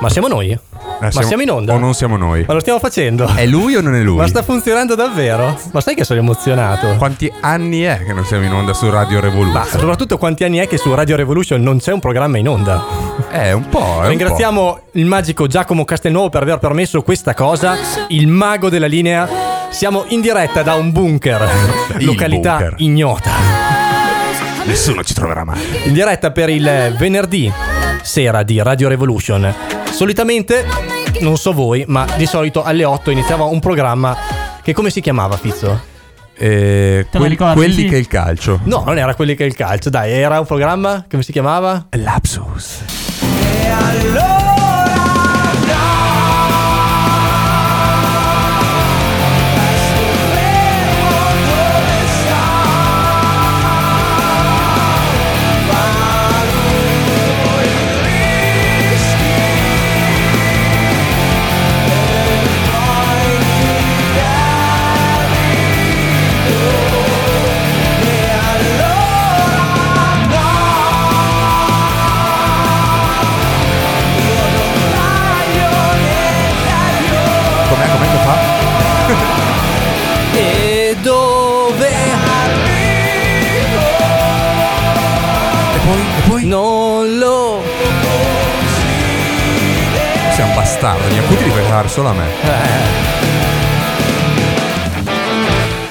Ma siamo noi? Eh, Ma siamo- siamo in onda? O non siamo noi? Ma lo stiamo facendo? È lui o non è lui? Ma sta funzionando davvero? Ma sai che sono emozionato? Quanti anni è che non siamo in onda su Radio Revolution? Ma soprattutto quanti anni è che su Radio Revolution non c'è un programma in onda? È un po'. È Ringraziamo il magico Giacomo Castelnuovo per aver permesso questa cosa, il mago della linea. Siamo in diretta da un bunker, Il località bunker. ignota. un po'. Nessuno ci troverà mai. In diretta per il venerdì sera di Radio Revolution. Solitamente, non so voi, ma di solito alle 8 iniziava un programma che come si chiamava Fizzo? Eh, quel- ricordi, quelli sì? che è il calcio. No, non era quelli che è il calcio, dai, era un programma, come si chiamava? Lapsus. Com'è, solo a me.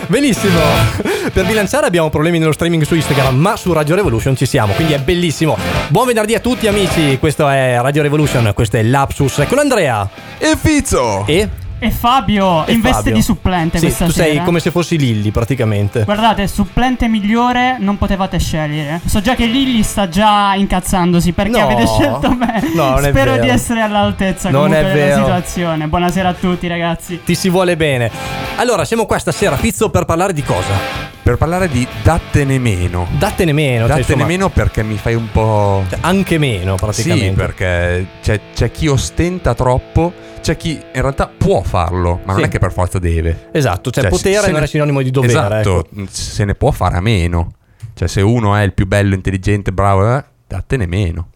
Benissimo. Per bilanciare abbiamo problemi nello streaming su Instagram, ma su Radio Revolution ci siamo, quindi è bellissimo. Buon venerdì a tutti amici, questo è Radio Revolution, questo è Lapsus con Andrea E Fizzo! e, E Fabio e in veste Fabio. di supplente Sì, questa tu sera. sei come se fossi Lilli praticamente. Guardate, supplente migliore non potevate scegliere. So già che Lilly sta già incazzandosi perché No. avete scelto me. No, non è Spero di essere all'altezza Non comunque è della vero. situazione. Buonasera a tutti, ragazzi. Ti si vuole bene. Allora, siamo qua stasera, Pizzo, per parlare di cosa? Per parlare di dattene meno. Dattene meno, cioè, Dattene insomma, meno perché mi fai un po'. cioè, anche meno praticamente. Sì, perché c'è, c'è chi ostenta troppo, c'è chi in realtà può farlo, ma non Sì. è che per forza deve. Esatto, cioè, Cioè, potere non ne- è sinonimo di dovere. Esatto, ecco. se ne può fare a meno. Cioè, se uno è il più bello, intelligente, bravo, eh, dattene meno.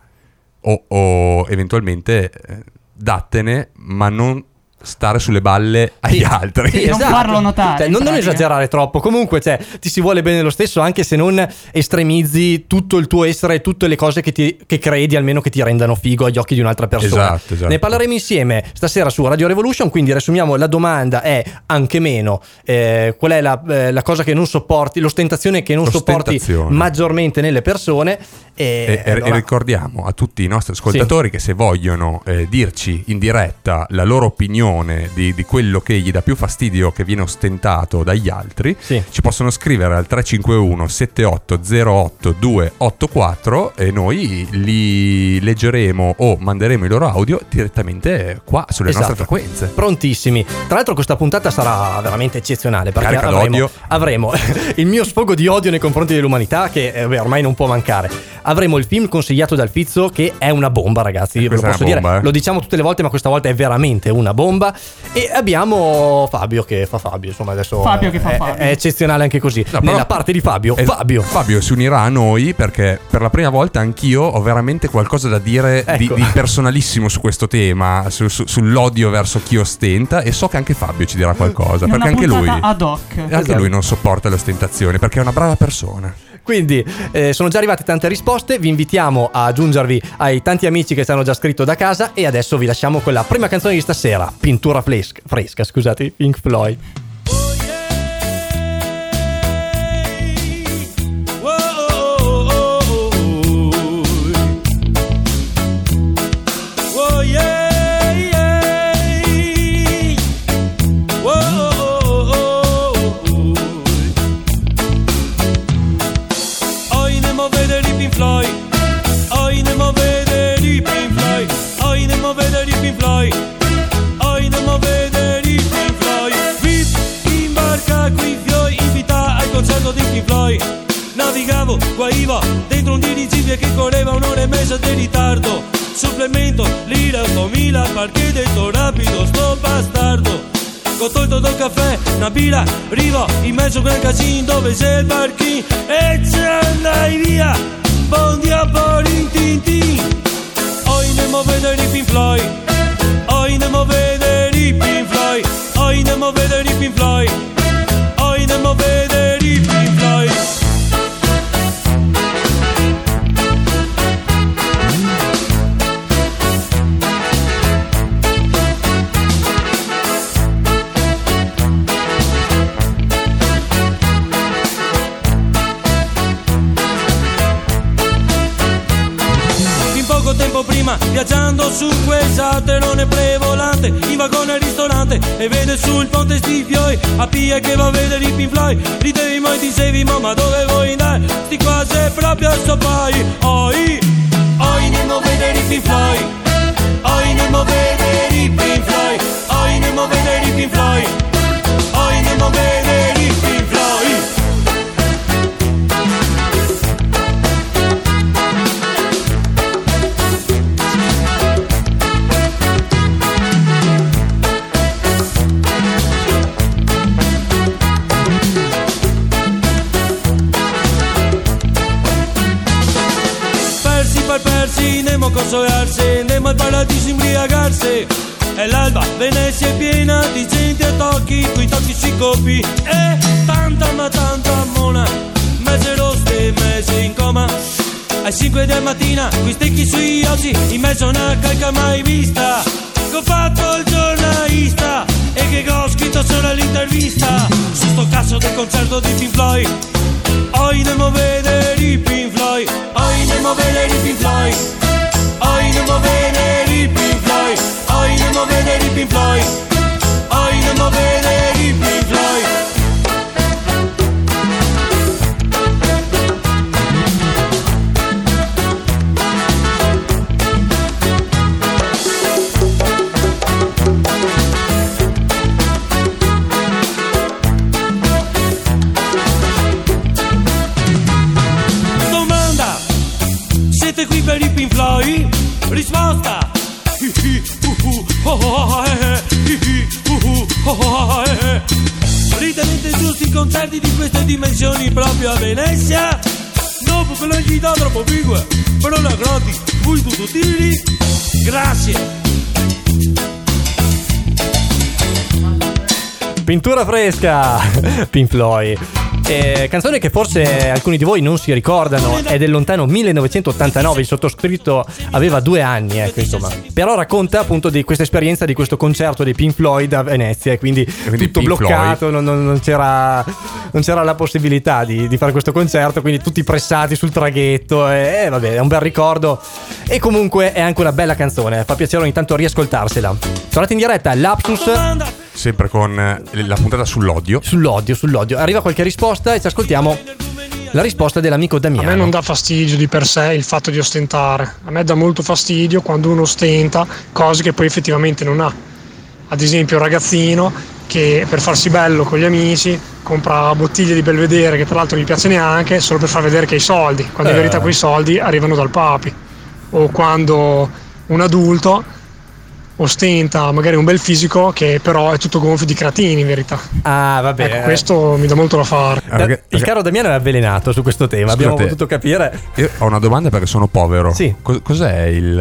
O, o eventualmente eh, dattene, ma non stare sulle balle agli Sì. altri. Sì, Non farlo notare, Cioè, non, non esagerare troppo. Comunque, cioè, ti si vuole bene lo stesso, anche se non estremizzi tutto il tuo essere e tutte le cose che, ti- che credi, almeno che ti rendano figo agli occhi di un'altra persona. Esatto, esatto. Ne parleremo insieme stasera su Radio Revolution. Quindi, riassumiamo: la domanda è anche meno. eh, qual è la, eh, la cosa che non sopporti, l'ostentazione che non sopporti L'ostentazione. maggiormente nelle persone? E, E, allora- e ricordiamo a tutti i nostri ascoltatori che se vogliono eh, dirci in diretta la loro opinione di, di quello che gli dà più fastidio che viene ostentato dagli altri, Sì. ci possono scrivere al 351 7808 284 e noi li leggeremo o manderemo i loro audio direttamente qua sulle Esatto. nostre frequenze. Prontissimi. Tra l'altro questa puntata sarà veramente eccezionale perché avremo, avremo il mio sfogo di odio nei confronti dell'umanità che eh, beh, ormai non può mancare. Avremo il film consigliato dal Fizzo che è una bomba ragazzi, io ve lo posso una dire. bomba, eh. Lo diciamo tutte le volte ma questa volta è veramente una bomba. E abbiamo Fabio che fa Fabio, insomma adesso Fabio che fa è, Fabio. è eccezionale anche così. No, però- Nella parte di Fabio, Eh, Fabio. Fabio si unirà a noi perché per la prima volta anch'io ho veramente qualcosa da dire di, Ecco. di personalissimo su questo tema, su- su- sull'odio verso chi ostenta e so che anche Fabio ci dirà qualcosa In perché anche lui, ad hoc. anche Esatto. lui non sopporta l'ostentazione perché è una brava persona. Quindi eh, sono già arrivate tante risposte, vi invitiamo a aggiungervi ai tanti amici che ci hanno già scritto da casa e adesso vi lasciamo con la prima canzone di stasera, Pintura fresca, fresca scusate, Pink Floyd. Navigavo, guaiva dentro un dirigibile che correva un'ora e mezza di ritardo. Supplemento, lira 8000, perché detto rapido sto bastardo. Ho tolto dal caffè, una birra, arrivo in mezzo a quel casino dove c'è il parchino e ci andai via. Buon dia por in tin tin. Oi ne mo vedere i Pink Floyd Oi ne mo vedere i Pink Floyd Oi ne mo vedere i Pink Floyd Oi ne mo vedere tempo prima, viaggiando su quel salterone prevolante, in vagone al ristorante, e vede sul ponte sti fioi, a Pia che va a vedere i Pink Floyd, ridevi mai dicevi mamma dove vuoi andare, sti qua sei proprio a sopai, oi, calca mai vista. Che ho fatto il giornalista e che ho scritto solo l'intervista. Su sto cazzo del concerto di Pink Floyd. Oi nemo vedere i Pink Floyd Oi nemo vedere i Pink Floyd Oi nemo vedere i Pink Floyd Oi nemo vedere i Pink Floyd Tiri Grazie Pintura fresca, Pink Floyd. Eh, canzone che forse alcuni di voi non si ricordano, è del lontano 1989. Il sottoscritto aveva due anni, ecco, insomma. Però racconta appunto di questa esperienza di questo concerto dei Pink Floyd a Venezia. E quindi, quindi tutto Pink bloccato, non, non- non c'era, non c'era la possibilità di, di fare questo concerto. Quindi tutti pressati sul traghetto. E eh, vabbè, è un bel ricordo. E comunque è anche una bella canzone. Fa piacere ogni tanto riascoltarsela. Tornate in diretta, Lapsus. Sempre con eh, la puntata sull'odio. Sull'odio, sull'odio. Arriva qualche risposta e ci ascoltiamo la risposta dell'amico A Damiano. me non dà fastidio di per sé il fatto di ostentare, a me dà molto fastidio quando uno ostenta cose che poi effettivamente non ha. Ad esempio un ragazzino che per farsi bello con gli amici compra bottiglie di belvedere che tra l'altro non gli piace neanche solo per far vedere che hai soldi, quando in Eh. verità quei soldi arrivano dal papi. O quando un adulto ostenta magari un bel fisico che però è tutto gonfio di cretini in verità. Ah, vabbè. Ecco, questo mi dà molto da fare. Ah, Da- perché- il caro Damiano è avvelenato su questo tema, abbiamo Scusate. potuto capire. Io ho una domanda perché sono povero. Sì. Co- cos'è il,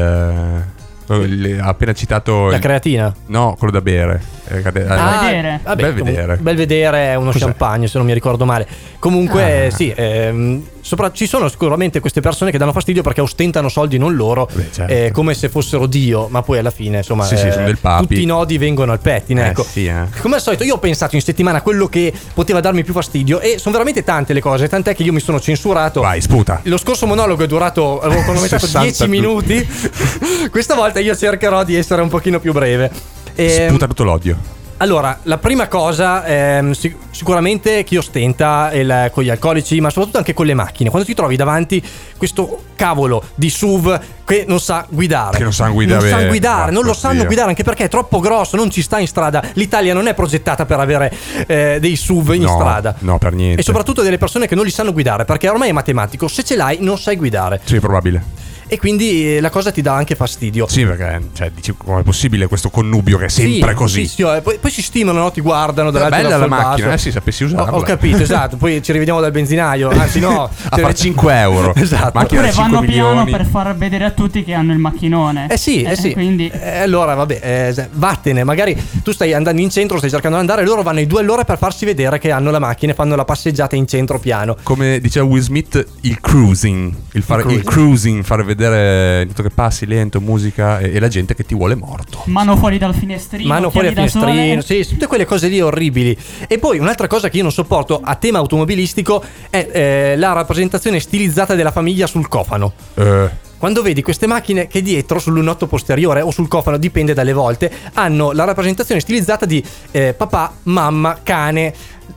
eh, il- Ha appena citato. La il- creatina. no, quello da bere. Eh, cade- Ah, Belvedere. vabbè, Belvedere. comunque, Belvedere è uno Cos'è? champagne, se non mi ricordo male. Comunque, Ah. sì, ehm, sopra- ci sono sicuramente queste persone che danno fastidio perché ostentano soldi non loro, Beh, certo. eh, come se fossero Dio, ma poi alla fine, insomma, Sì, sì, eh, sono del papi. tutti i nodi vengono al pettine. Eh, ecco. sì, eh. Come al solito, io ho pensato in settimana a quello che poteva darmi più fastidio e sono veramente tante le cose, tant'è che io mi sono censurato. Vai, sputa. Lo scorso monologo è durato, avevo cronometrato 60 10 minuti. Questa volta io cercherò di essere un pochino più breve. Ehm, Sputa tutto l'odio. allora, la prima cosa, ehm, sic- sicuramente chi ostenta il- con gli alcolici, ma soprattutto anche con le macchine. Quando ti trovi davanti questo cavolo di SUV che non sa guidare. Che non sanno guidare, Non sa guidare, non lo sanno guidare anche perché è troppo grosso, non ci sta in strada. L'Italia non è progettata per avere eh, dei SUV in No, strada. no, per niente. E soprattutto delle persone che non li sanno guidare, perché ormai è matematico. Se ce l'hai, non sai guidare. Sì, probabile. E quindi eh, la cosa ti dà anche fastidio. Sì, perché cioè, dici come è possibile questo connubio che è sempre Sì, così? sì, sì, eh, poi, poi si stimano, no? ti guardano È dall'alto bella la il macchina, eh sì, sapessi Ho, usarla. ho capito, esatto. Poi ci rivediamo dal benzinaio. Anzi, no, A fare rive- 5 euro. Esatto. Macchina Oppure 5 vanno piano milioni. per far vedere a tutti che hanno il macchinone. Eh sì, eh sì. Quindi Eh, allora, vabbè, eh, vattene. Magari tu stai andando in centro, stai cercando di andare, loro vanno i due all'ora per farsi vedere che hanno la macchina e fanno la passeggiata in centro piano. Come diceva Will Smith, il cruising, il, fare, il, cruising. cruising, fare vedere tutto che passi lento, musica e, e la gente che ti vuole morto. mano fuori dal finestrino. Mano fuori al occhiali da finestrino, sole. sì, tutte quelle cose lì orribili. E poi un'altra cosa che io non sopporto a tema automobilistico è eh, la rappresentazione stilizzata della famiglia sul cofano. Eh, Quando vedi queste macchine che dietro sul lunotto posteriore o sul cofano, dipende dalle volte, hanno la rappresentazione stilizzata di eh, papà, mamma, cane,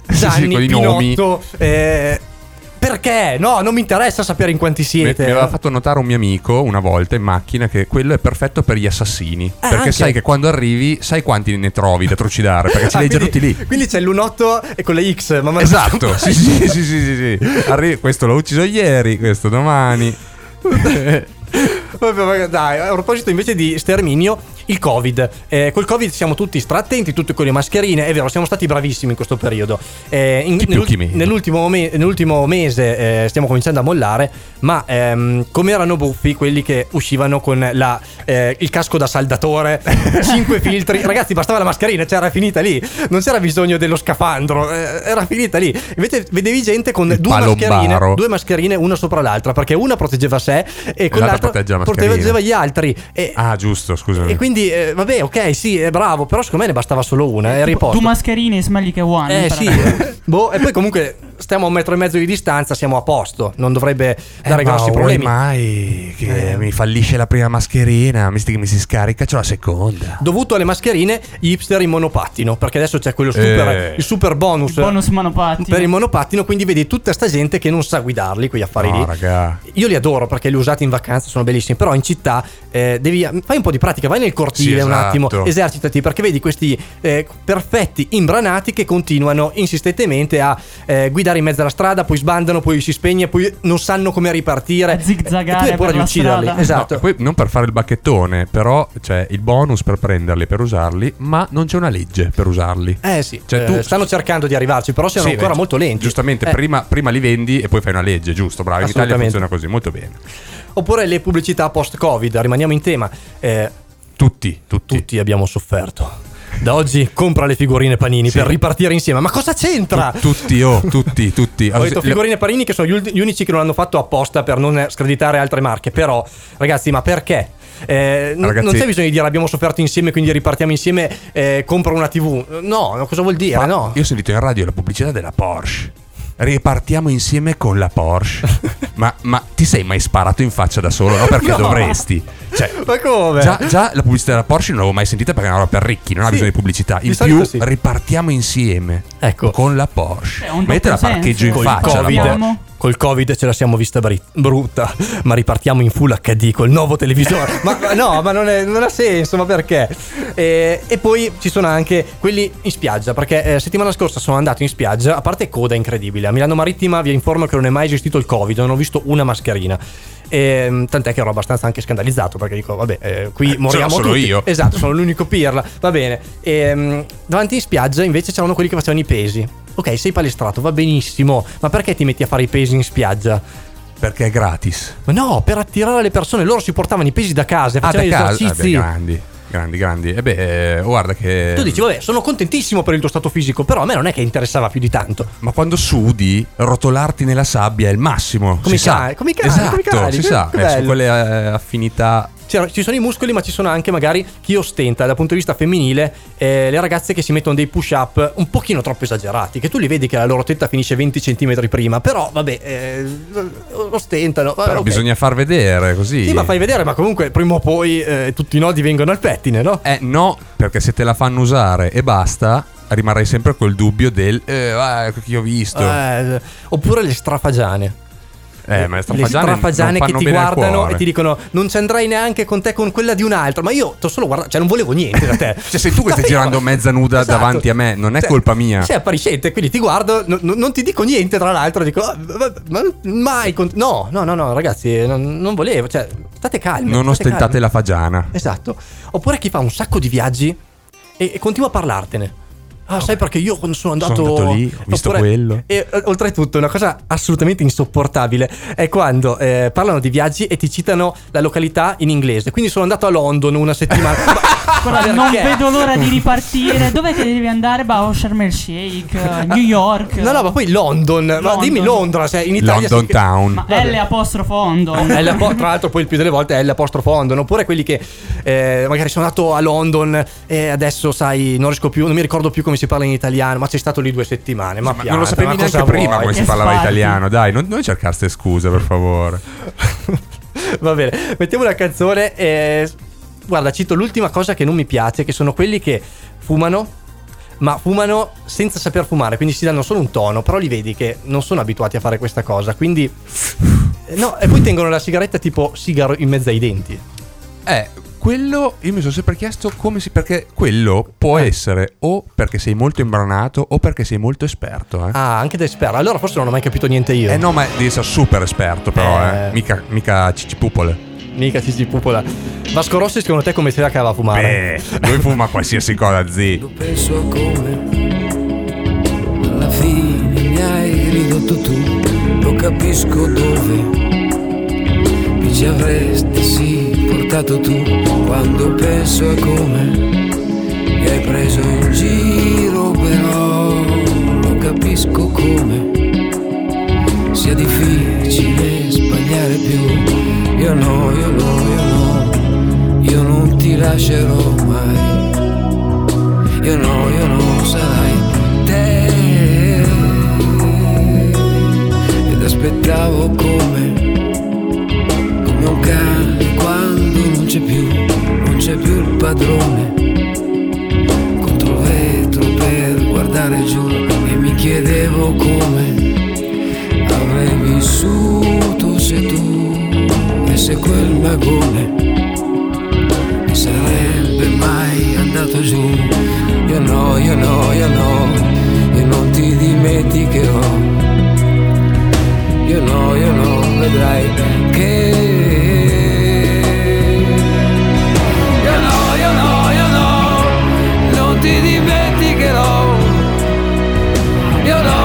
sì, Gianni, con i nomi. Pinotto. eh, perché? No, non mi interessa sapere in quanti mi, siete. mi aveva fatto notare un mio amico una volta in macchina che quello è perfetto per gli assassini. perché anche. sai che quando arrivi, sai quanti ne trovi da trucidare, perché ce Ah, li hai già tutti lì. Quindi c'è il lunotto e con le X. Ma Esatto, sì, sì, sì, sì, questo l'ho ucciso ieri, questo domani. Dai, a proposito invece di sterminio, il Covid. Eh, col Covid siamo tutti strattenti, tutti con le mascherine. È vero, siamo stati bravissimi in questo periodo. Eh, in- meno. nell'ultimo, me- nell'ultimo mese eh, stiamo cominciando a mollare, ma ehm, come erano buffi quelli che uscivano con la, eh, il casco da saldatore, 5 filtri. Ragazzi, bastava la mascherina, cioè era finita lì. Non c'era bisogno dello scafandro, eh, era finita lì. Invece vedevi gente con due mascherine, due mascherine una sopra l'altra, perché una proteggeva sé e con l'altra l'altra protegge la mascherina. proteggeva gli altri. E, Ah, giusto, scusami. e quindi, eh, vabbè, ok, sì, è bravo, però secondo me ne bastava solo una, è Tipo, riposto. Due mascherine smelly che one. Eh sì, eh. boh, e poi comunque stiamo a un metro e mezzo di distanza, siamo a posto, non dovrebbe dare Eh, ma grossi vuoi problemi. mai che Eh. mi fallisce la prima mascherina, mi, sti- mi si scarica, c'ho la seconda. Dovuto alle mascherine, gli hipster in monopattino, perché adesso c'è quello super, Eh. il super bonus, Il bonus monopattino. per il monopattino, quindi vedi tutta sta gente che non sa guidarli, quegli affari No, lì. raga. Io li adoro perché li ho usati in vacanza, sono bellissimi. Però in città eh, devi fai un po' di pratica, vai nel cortile Sì, un attimo, esatto. esercitati perché vedi questi eh, perfetti imbranati che continuano insistentemente a eh, guidare in mezzo alla strada, poi sbandano, poi si spegne, poi non sanno come ripartire. Zigzagare E tu hai paura di ucciderli. strada. Esatto. No, non per fare il bacchettone, però c'è il bonus per prenderli, per usarli, ma non c'è una legge per usarli. Eh sì, Cioè, eh, tu- stanno cercando di arrivarci, però siano Sì, ancora beh, molto lenti. Giustamente, Eh, prima, prima li vendi e poi fai una legge, giusto? Bravo, in Italia funziona così, molto bene. Oppure le pubblicità post-Covid, rimaniamo in tema. Eh, Tutti, tutti. tutti abbiamo sofferto. Da oggi compra le figurine panini Sì. per ripartire insieme. Ma cosa c'entra? Tutti, oh, tutti, tutti. Ho detto figurine Panini che sono gli, unici che non hanno fatto apposta per non screditare altre marche. Però, ragazzi, ma perché? Eh, Ragazzi- non c'è bisogno di dire abbiamo sofferto insieme, quindi ripartiamo insieme, eh, compro una TV. No, cosa vuol dire? No. Io ho sentito in radio la pubblicità della Porsche. Ripartiamo insieme con la Porsche. ma, ma ti sei mai sparato in faccia da solo? No, perché No. dovresti. Cioè, Ma come? Già, già la pubblicità della Porsche non l'avevo mai sentita perché è una roba per ricchi, non ha Sì. bisogno di pubblicità. Di In solito più, sì. ripartiamo insieme Ecco. con la Porsche. La doppio parcheggio in faccia. la COVID, Porsche. Col Covid ce la siamo vista bri- brutta, ma ripartiamo in full HD col nuovo televisore. ma no, ma non, è- non ha senso, ma perché? Eh, e poi ci sono anche quelli in spiaggia, perché eh, settimana scorsa sono andato in spiaggia, a parte coda incredibile. A Milano Marittima vi informo che non è mai esistito il Covid, non ho visto una mascherina. Ehm, tant'è che ero abbastanza anche scandalizzato perché dico, vabbè, eh, qui moriamo solo tutti. io. Esatto, sono l'unico pirla. Va bene. Ehm, davanti in spiaggia invece c'erano quelli che facevano i pesi. Ok, sei palestrato, va benissimo, ma perché ti metti a fare i pesi in spiaggia? Perché è gratis. Ma no, per attirare le persone, loro si portavano i pesi da casa e Ah, da facevano gli casa. Ah, esercizi. beh, grandi, grandi, grandi. E beh, eh, guarda che. tu dici, vabbè, sono contentissimo per il tuo stato fisico, però a me non è che interessava più di tanto. Ma quando sudi, rotolarti nella sabbia è il massimo. Come si i cani, sa. come i cani, esatto, come i cani, si sa. che Eh, bello. quelle eh, affinità. C'era- ci sono i muscoli, ma ci sono anche magari chi ostenta dal punto di vista femminile eh, le ragazze che si mettono dei push up un pochino troppo esagerati. Che tu li vedi che la loro tetta finisce 20 cm prima, però vabbè, eh, ostentano. Però ok. bisogna far vedere così. Sì, ma fai vedere, ma comunque prima o poi eh, tutti i nodi vengono al pettine, no? Eh no, perché se te la fanno usare e basta, rimarrai sempre col dubbio del eh, ah, ecco che ho visto. Eh, oppure le strafagiane. Eh, ma le strafagiane che ti guardano e ti dicono non ci andrai neanche con te con quella di un altro. Ma io ti ho solo guardato, cioè non volevo niente da te. Cioè, sei tu che stai girando mezza nuda Esatto. davanti a me, non è Cioè, colpa mia. Sei appariscente, quindi ti guardo, no- non ti dico niente, tra l'altro, dico, "Ah, ma mai. con- No, no, no, no, ragazzi, non, non volevo, cioè, state calmi. non ostentate calmi. la fagiana. Esatto. Oppure chi fa un sacco di viaggi e, e continua a parlartene. Ah, sai perché io quando sono andato, Sono andato lì, ho visto quello. E eh, oltretutto, una cosa assolutamente insopportabile è quando eh, parlano di viaggi e ti citano la località in inglese. Quindi sono andato a London una settimana. Ma- ma non vedo l'ora di ripartire. Dov'è che devi andare? Bah, oh, Sharm el Sheikh, eh, New York. No, no, ma poi London. Ma London. dimmi Londra, se in Italia London si- Town. Ma Vabbè. L apostrofo Ondon. L tra l'altro poi il più delle volte è l'apostrofo London oppure quelli che eh, magari sono andato a London e adesso sai non riesco più non mi ricordo più come si parla in italiano ma sei stato lì due settimane ma, Ma pianta, non lo sapevi neanche prima vuoi? come si parlava sbagli. italiano. Dai, non, non cercaste scuse, per favore. va bene mettiamo una canzone e guarda cito l'ultima cosa che non mi piace che sono quelli che fumano ma fumano senza saper fumare, quindi si danno solo un tono, però li vedi che non sono abituati a fare questa cosa, quindi... No, e poi tengono la sigaretta tipo sigaro in mezzo ai denti. Eh, quello io mi sono sempre chiesto come si. Perché quello può Eh. essere o perché sei molto imbranato o perché sei molto esperto. Eh, Ah, anche da esperto. Allora forse non ho mai capito niente io. Eh no, ma devi essere super esperto, però, eh. Eh. Mica, mica cicipupole. Mica ci si pupola. Vasco Rossi secondo te come si la cava a fumare? Beh, lui fuma qualsiasi cosa, zi. penso a come alla fine mi hai ridotto tu, lo capisco dove mi ci avresti sì portato tu, quando penso a come mi hai preso in giro però lo capisco come sia difficile sbagliare più, io no, io no, io no, io non ti lascerò mai. Io no, io no, sarai te Ed aspettavo come Un cane quando non c'è più Non c'è più il padrone Contro il vetro per guardare giù E mi chiedevo come Avrei vissuto se tu E se quel magone mi sarebbe mai andato giù. Io no, io no, io no, io non ti dimenticherò. Io no, io no, vedrai che. Io no, io no, io no, non ti dimenticherò. Io no,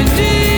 hai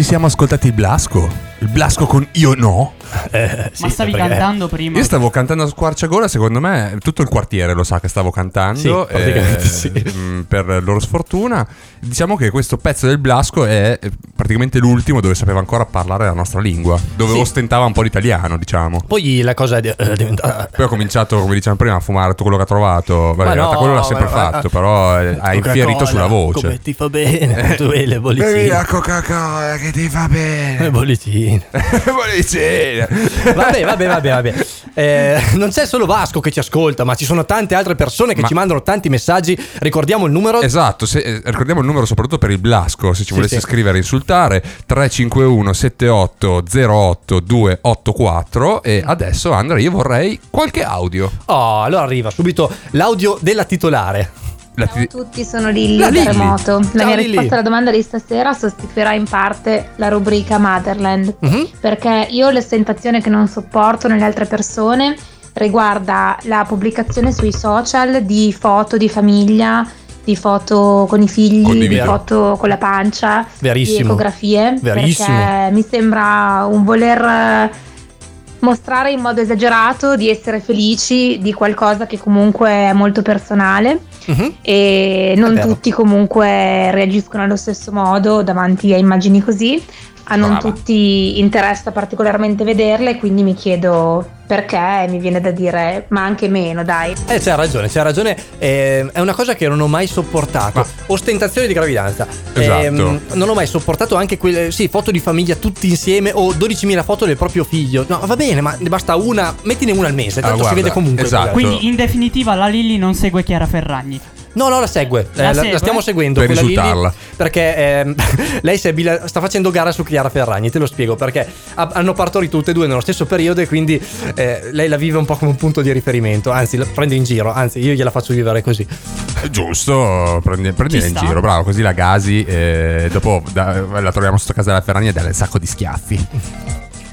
ci siamo ascoltati il Blasco? Il Blasco con Io no? Eh, sì, Ma stavi perché- cantando prima? Io stavo cantando a squarciagola, secondo me tutto il quartiere lo sa che stavo cantando. Sì, praticamente eh, sì. mm, Per loro sfortuna. Diciamo che questo pezzo del Blasco è praticamente l'ultimo dove sapeva ancora parlare la nostra lingua, dove Sì. ostentava un po' l'italiano, diciamo. Poi la cosa è di- eh, diventata... Poi ha cominciato, come diciamo prima, a fumare tutto quello che ha trovato. Ma in realtà no, quello l'ha sempre ma- fatto, però eh, ha infierito sulla voce. Come ti fa bene, tu e le bollicine. Coca-Cola che ti fa Le bene. bollicine. Bollicine. Vabbè, vabbè, vabbè, vabbè. Eh, non c'è solo Vasco che ci ascolta, ma ci sono tante altre persone che Ma- ci mandano tanti messaggi. Ricordiamo il numero. Esatto, se- eh, ricordiamo il numero soprattutto per il Blasco, se ci Sì, volesse sì. scrivere e insultare 351 78 08 284 e adesso Andrea io vorrei qualche audio. Oh, allora arriva subito l'audio della titolare. La Ciao a tutti, sono Lilli La Lilli. Remoto. La Ciao, mia Lilli. risposta alla domanda di stasera sostituirà in parte la rubrica Motherland, Mhm. perché io l'ostentazione che non sopporto nelle altre persone riguarda la pubblicazione sui social di foto di famiglia, di foto con i figli, di Condivido. foto con la pancia, di Verissimo. ecografie, Verissimo. perché mi sembra un voler mostrare in modo esagerato di essere felici di qualcosa che comunque è molto personale Mhm. e non tutti comunque reagiscono allo stesso modo davanti a immagini così. A non Brava. tutti interessa particolarmente vederle, quindi mi chiedo perché e mi viene da dire ma anche meno, dai. Eh, c'ha ragione, c'ha ragione. Eh, è una cosa che non ho mai sopportato. Ma- Ostentazione di gravidanza. Esatto. Ehm, non ho mai sopportato anche quelle, sì, foto di famiglia tutti insieme o 12.000 foto del proprio figlio. No, va bene, ma ne basta una, mettine una al mese, tanto Ah, si guarda, vede comunque. esatto. Quindi in definitiva la Lilly non segue Chiara Ferragni. No, no, la segue. La Eh, la, segue? la stiamo seguendo Per quella Lilli, insultarla. perché ehm, lei bila- sta facendo gara su Chiara Ferragni. Te lo spiego perché ha- hanno partorito tutte e due nello stesso periodo e quindi eh, lei la vive un po' come un punto di riferimento. Anzi, la prende in giro. Anzi, io gliela faccio vivere così. Giusto, prendi, prendila in sta. giro, bravo, così la gasi e dopo da- la troviamo sotto casa della Ferragni e dà un sacco di schiaffi.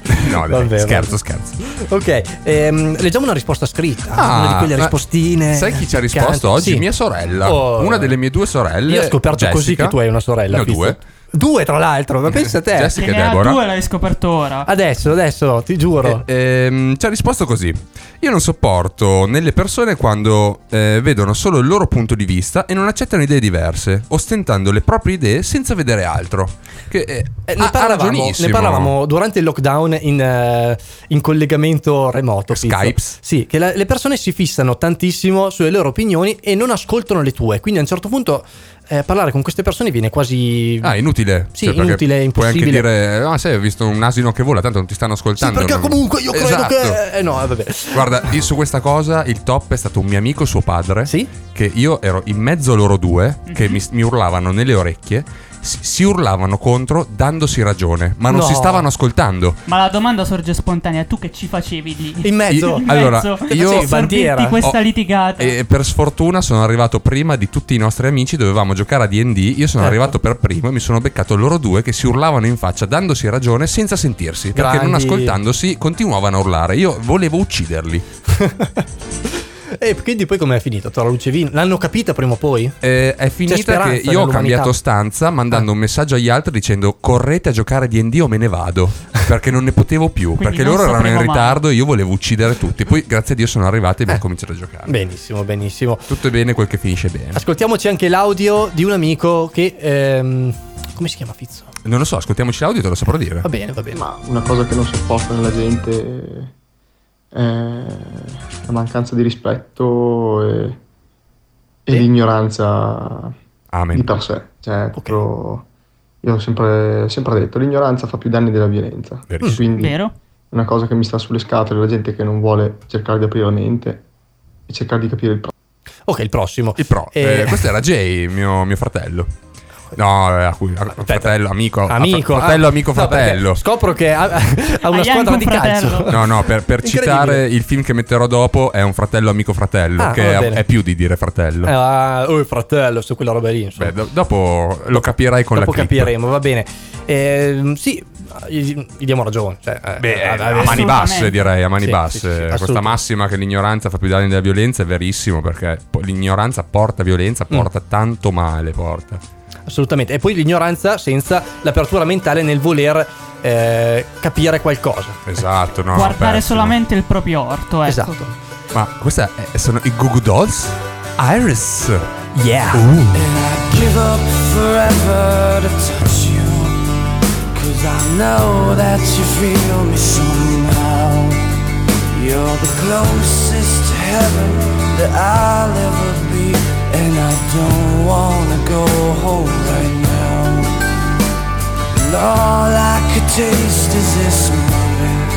No, dai, Vabbè, scherzo, scherzo. Ok, ehm, leggiamo una risposta scritta. Ah, una di quelle ma rispostine. Sai chi ci ha risposto oggi? Sì. Mia sorella. Oh. Una delle mie due sorelle. Io ho scoperto così Jessica. che tu hai una sorella. Ne ho due. Due, tra l'altro, ma pensa a te. Jessica e Deborah. due l'hai scoperto ora. Adesso, adesso, ti giuro. Eh, ehm, ci ha risposto così: Io non sopporto nelle persone quando eh, vedono solo il loro punto di vista e non accettano idee diverse, ostentando le proprie idee senza vedere altro. Che eh, Eh, ne, parlavamo, ne parlavamo durante il lockdown in, eh, in collegamento remoto. Skypes. Sì, che la- le persone si fissano tantissimo sulle loro opinioni e non ascoltano le tue. Quindi a un certo punto eh, parlare con queste persone viene quasi. Ah, inutile. Sì, perché inutile, Puoi anche impossibile. dire: Ah, sai, ho visto un asino che vola, tanto non ti stanno Sì, ascoltando. perché Non- comunque io credo Esatto. che. Eh, no, eh, vabbè. Guarda, su questa cosa il top è stato un mio amico, suo padre. Sì? Che io ero in mezzo a loro due, che mi, mi urlavano nelle orecchie. Si, urlavano contro dandosi ragione, ma non No. si stavano ascoltando. Ma la domanda sorge spontanea, tu che ci facevi lì? In mezzo. Io- allora, mezzo? io- bandiera. questa Oh, litigata. E per sfortuna sono arrivato prima di tutti i nostri amici, dovevamo giocare a DD. Io sono Ecco. arrivato per primo e mi sono beccato loro due che si urlavano in faccia, dandosi ragione senza sentirsi. Perché non Grandi. ascoltandosi continuavano a urlare. Io volevo ucciderli. E quindi poi com'è finito? Tra la luce e vino? L'hanno capita prima o poi? Eh, è finita che io ho cambiato stanza mandando Ah. un messaggio agli altri dicendo correte a giocare a D&D o me ne vado perché non ne potevo più Quindi perché loro erano in ritardo e io volevo uccidere tutti poi grazie a Dio sono arrivati e abbiamo Eh. cominciato a giocare Benissimo, benissimo. tutto è bene quel che finisce bene Ascoltiamoci anche l'audio di un amico che. ehm, come si chiama Fizzo? non lo so ascoltiamoci l'audio te lo saprò dire Va bene, va bene. Ma una cosa che non sopporto nella gente è la mancanza di rispetto e, e Sì. l'ignoranza Amen di per sé. Cioè, proprio- io ho sempre, sempre detto, l'ignoranza fa più danni della violenza. Verissimo. Quindi Vero? una cosa che mi sta sulle scatole la gente che non vuole cercare di aprire la mente e cercare di capire il problema. Ok, il prossimo. il pro Eh, Eh, questo era Jay mio, mio fratello no eh, a cui, a- fratello amico Amico. fratello ah, amico no, fratello Scopro che ha, ha una Hai squadra un di calcio. No, no, per, per citare il film che metterò dopo è un fratello amico fratello, Ah, che è, è più di dire fratello. Eh, ah, oh, il fratello, su quella roba lì. insomma. Beh, do- dopo lo capirai con Dopo la clip. capiremo, va bene. Ehm, sì, gli, gli diamo ragione. Cioè, eh, Beh, eh, a eh, mani basse direi, a mani Sì, basse. sì, sì, Questa massima che l'ignoranza fa più danni della violenza è verissimo perché l'ignoranza porta violenza, Mm. porta tanto male, porta. Assolutamente. E poi l'ignoranza senza l'apertura mentale nel voler eh, capire qualcosa. Esatto, no. Guardare pessimo. solamente il proprio orto, ecco. Esatto. Ma questa è- sono i Goo Goo Dolls? Iris. Yeah. Uh. And I'd give up forever to touch you. Cause I know that you feel me somehow. You're the closest to heaven that I'll ever be. Don't wanna go home right now. And all I could taste is this moment.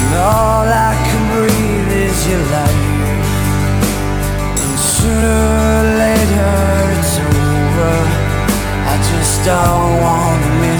And all I can breathe is your light. And sooner or later it's over. I just don't wanna miss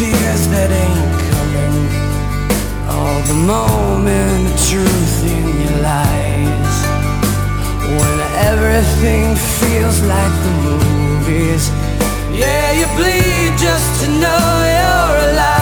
tears that ain't coming. All the moment of truth in your lies. When everything feels like the movies. Yeah, you bleed just to know you're alive.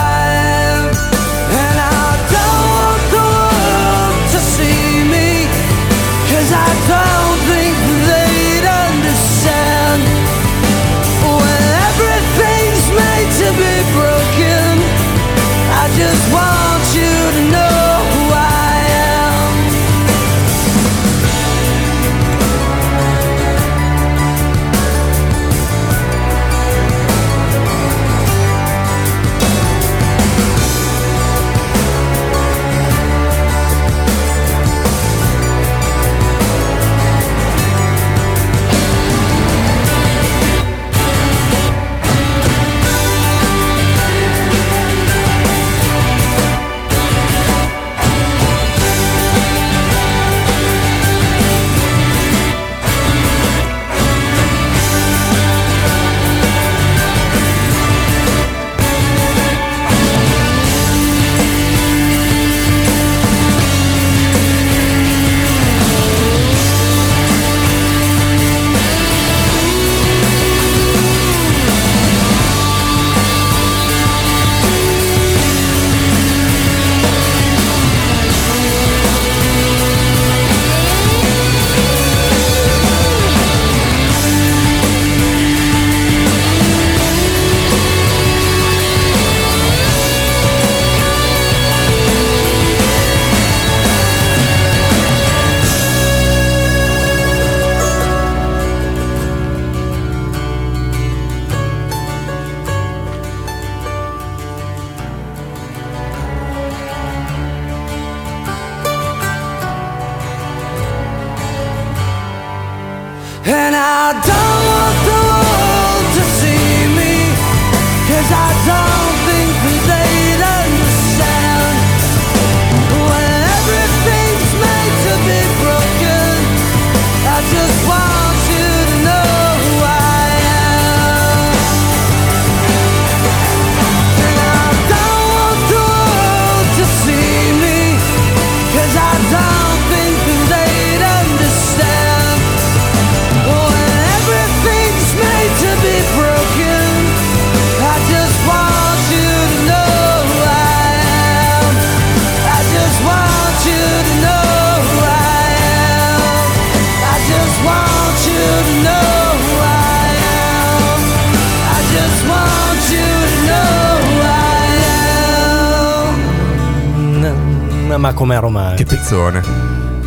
Ma com'è Che romantico. pezzone.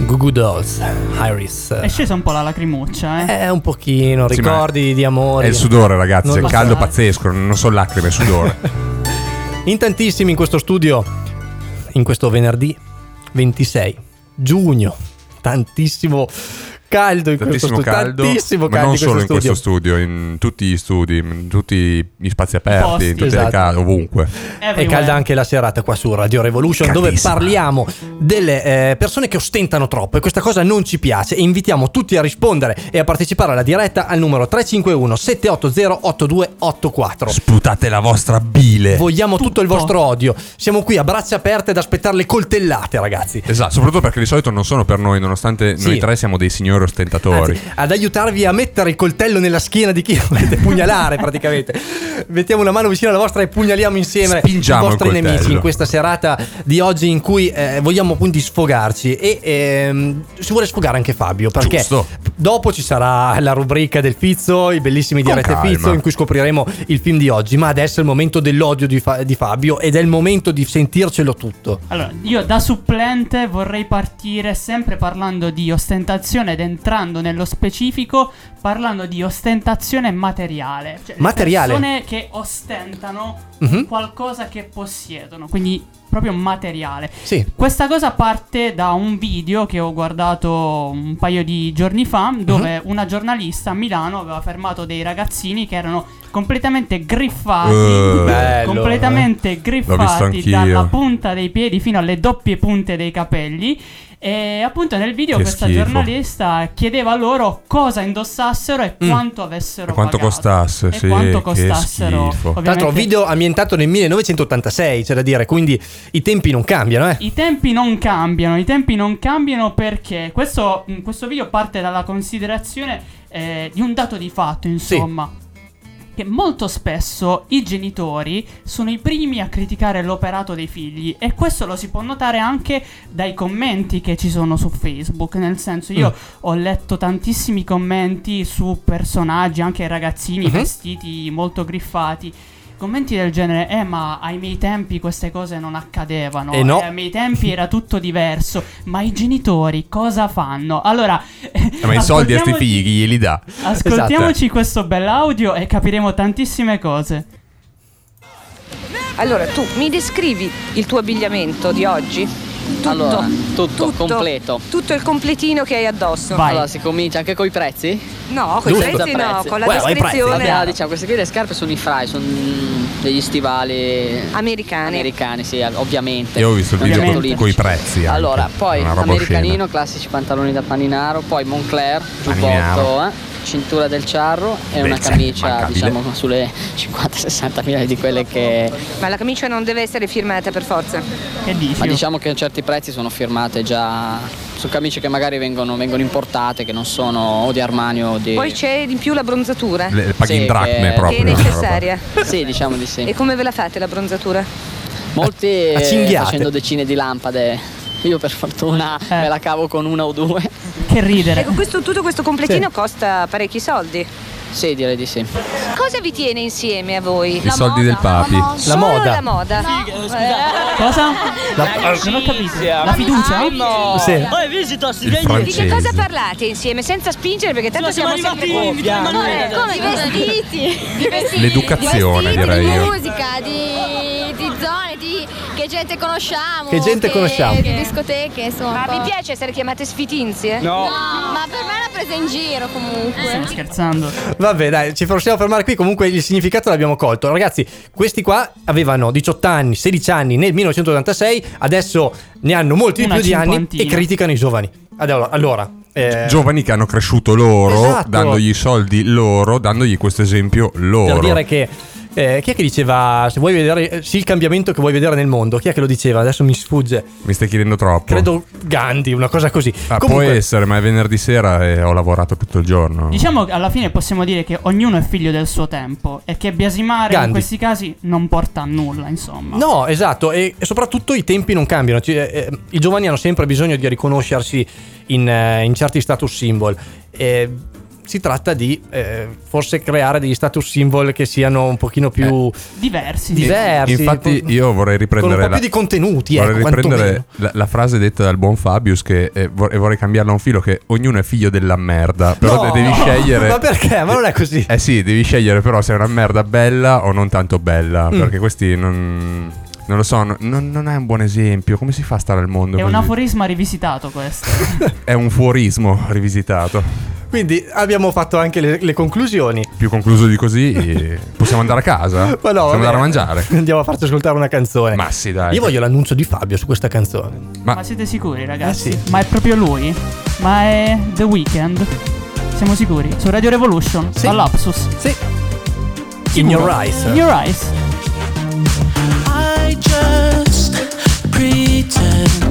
Goo Goo Dolls, Iris. È scesa un po' la lacrimuccia, eh. Eh, un pochino, Sì, ricordi di amore. È il sudore, ragazzi. Non È il caldo pazzesco. Non sono lacrime, è sudore. In tantissimi in questo studio, in questo venerdì 26 giugno. Tantissimo caldo in questo Tantissimo studio. caldo, Tantissimo ma caldo non in solo in questo questo studio, in tutti gli studi, in tutti gli spazi aperti, Posti. in tutte Esatto. le case, ovunque. È Everywhere. calda anche la serata qua su Radio Revolution dove Caldissima. parliamo delle eh, persone che ostentano troppo e questa cosa non ci piace e invitiamo tutti a rispondere e a partecipare alla diretta al numero 351 780 8284. Sputate la vostra bile. Vogliamo tutto. il Tutto. vostro odio. Siamo qui a braccia aperte ad aspettare le coltellate, ragazzi. Esatto, soprattutto perché di solito non sono per noi, nonostante Sì. noi tre siamo dei signori ostentatori. Anzi, ad aiutarvi a mettere il coltello nella schiena di chi volete pugnalare praticamente. Mettiamo una mano vicino alla vostra e pugnaliamo insieme Spingiamo i vostri nemici in questa serata di oggi in cui eh, vogliamo appunto sfogarci e ehm, si vuole sfogare anche Fabio perché Giusto. dopo ci sarà la rubrica del Fizzo, i bellissimi Con dirette calma. Fizzo in cui scopriremo il film di oggi, ma adesso è il momento dell'odio di, Fa- di Fabio ed è il momento di sentircelo tutto. Allora, io da supplente vorrei partire sempre parlando di ostentazione ed entrando nello specifico parlando di ostentazione materiale. Cioè, le Materiale? persone che ostentano Mhm. qualcosa che possiedono, quindi proprio materiale. Sì. Questa cosa parte da un video che ho guardato un paio di giorni fa, dove Mhm. una giornalista a Milano aveva fermato dei ragazzini che erano completamente griffati, Eh, bello, completamente L'ho visto griffati dalla punta dei piedi fino alle doppie punte dei capelli. E appunto nel video Che questa schifo. giornalista chiedeva loro cosa indossassero e quanto avessero E quanto pagato. costasse, e sì, quanto costassero. Tra l'altro, video ambientato nel 1986, c'è da dire, quindi i tempi non cambiano, eh. I tempi non cambiano, i tempi non cambiano perché questo, mh, questo video parte dalla considerazione eh, di un dato di fatto, insomma. Che molto spesso i genitori sono i primi a criticare l'operato dei figli e questo lo si può notare anche dai commenti che ci sono su Facebook. Nel senso, io Mm. ho letto tantissimi commenti su personaggi, anche ragazzini Mhm. vestiti molto griffati. Commenti del genere, eh, ma ai miei tempi queste cose non accadevano. Eh, no. ai miei tempi era tutto diverso. Ma i genitori cosa fanno? Allora, Eh, ma i soldi a sti figli chi glieli dà? Ascoltiamoci questo bell'audio e capiremo tantissime cose. Allora, tu mi descrivi il tuo abbigliamento di oggi? Tutto. Allora, tutto, completo. Tutto il completino che hai addosso. Vai. Allora, si comincia anche con i prezzi? No, con i prezzi no, con la prezzi. descrizione Vabbè, diciamo, queste qui le scarpe sono i fry, sono degli stivali americane. americani, sì, ovviamente. Io ho visto il video con, i prezzi. anche. Allora, poi americanino, oscena. classici pantaloni da paninaro, poi Moncler, giubbotto, eh, cintura del charro e una Beh, camicia, mancabile. diciamo, sulle 50-60 mila di quelle che... Ma la camicia non deve essere firmata per forza. Ma diciamo che certi prezzi sono firmate già su camicie che magari vengono, vengono importate, che non sono o di Armani o di... Poi c'è in più la bronzatura. Le, le paghi Sì, in dracme che- proprio. che è una necessaria. Sì, diciamo di sì. E come ve la fate la bronzatura? Molti A facendo decine di lampade. Io per fortuna Eh. me la cavo con una o due. Che ridere. Ecco, questo, tutto questo completino costa parecchi soldi. Sì, direi di sì. Cosa vi tiene insieme a voi? I soldi del papi. La moda. La moda. Cosa? La- non ho capito. La fiducia? Sì. Il Di che cosa parlate insieme? Senza spingere perché tanto siamo sempre come Eh, vestiti, L'educazione, di vestiti, direi di io. musica, di, di zone, di che gente conosciamo, Che gente conosciamo. di discoteche, insomma. Ma vi piace essere chiamate sfitinzie? No, ma per me è una presa in giro comunque. Stiamo scherzando. Vabbè, dai, ci possiamo fermare qui. Comunque il significato l'abbiamo colto. Ragazzi, questi qua avevano 18 anni, 16 anni nel 1986, adesso ne hanno molti di Una più di anni e criticano i giovani. Allora, allora eh, Giovani che hanno cresciuto loro, Esatto. dandogli i soldi loro, dandogli questo esempio loro. per dire che eh, chi è che diceva se vuoi vedere eh, sì il cambiamento che vuoi vedere nel mondo? Chi è che lo diceva? Adesso mi sfugge. Mi stai chiedendo troppo. Credo Gandhi, una cosa così. Ah, Comunque, Può essere, ma è venerdì sera e ho lavorato tutto il giorno. Diciamo che alla fine possiamo dire che ognuno è figlio del suo tempo e che biasimare Gandhi. in questi casi non porta a nulla, insomma. No, esatto, e, e soprattutto i tempi non cambiano. Ci- eh, eh, I giovani hanno sempre bisogno di riconoscersi in, eh, in certi status symbol. E si tratta di eh, forse creare degli status symbol che siano un pochino più eh, diversi. diversi. Infatti po- io vorrei riprendere... Con un po' più la, di contenuti. Vorrei ecco, riprendere la, la, frase detta dal buon Fabius che eh, vorrei, cambiarla a un filo che ognuno è figlio della merda. Però no, devi no, scegliere... Ma perché? Ma non è così. Eh sì, devi scegliere però se è una merda bella o non tanto bella. Mm. Perché questi non non lo so, non, non, è un buon esempio. Come si fa a stare al mondo? È così? un aforisma rivisitato questo. è un fuorismo rivisitato. Quindi abbiamo fatto anche le, le conclusioni. Più concluso di così, eh, possiamo andare a casa? Ma no, possiamo andare a mangiare. Andiamo a farci ascoltare una canzone. Ma sì, dai. Io voglio l'annuncio di Fabio su questa canzone. Ma, Ma siete sicuri, ragazzi? Eh sì. Ma è proprio lui? Ma è The Weeknd? Siamo sicuri? Su Radio Revolution? Sì. All'Apsus? Sì. In your eyes. In your eyes. I just pretend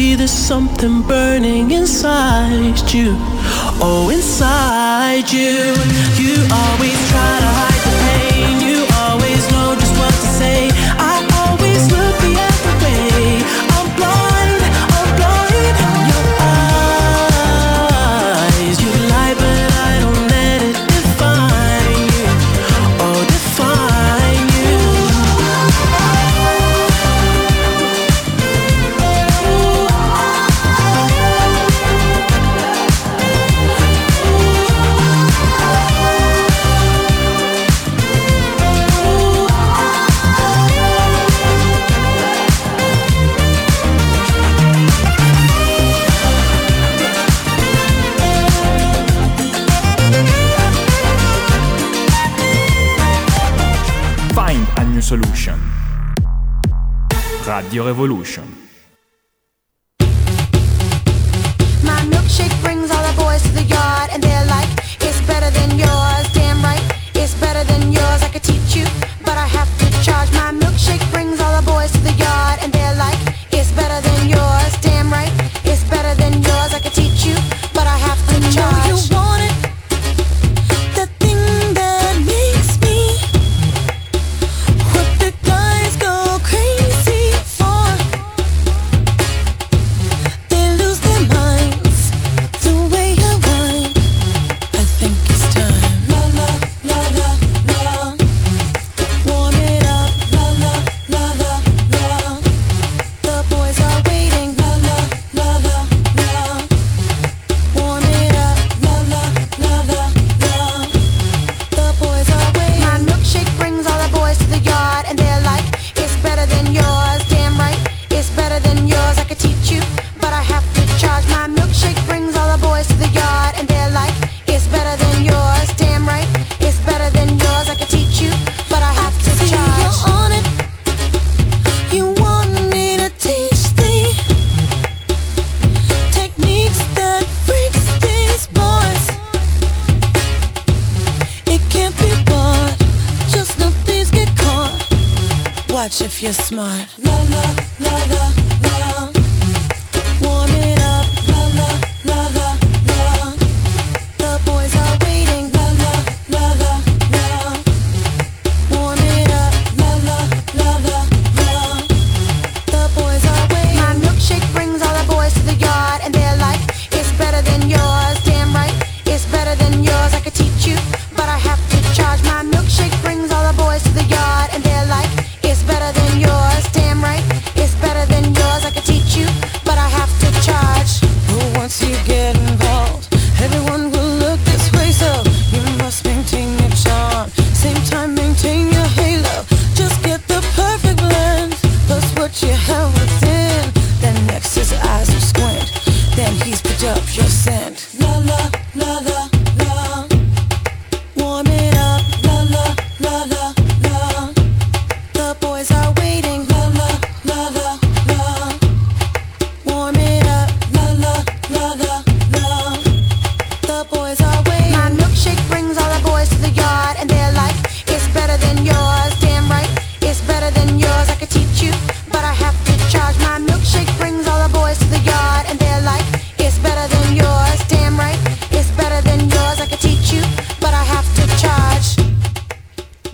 see there's something burning inside you. Oh, inside you. You always try to hide. Radio Revolution.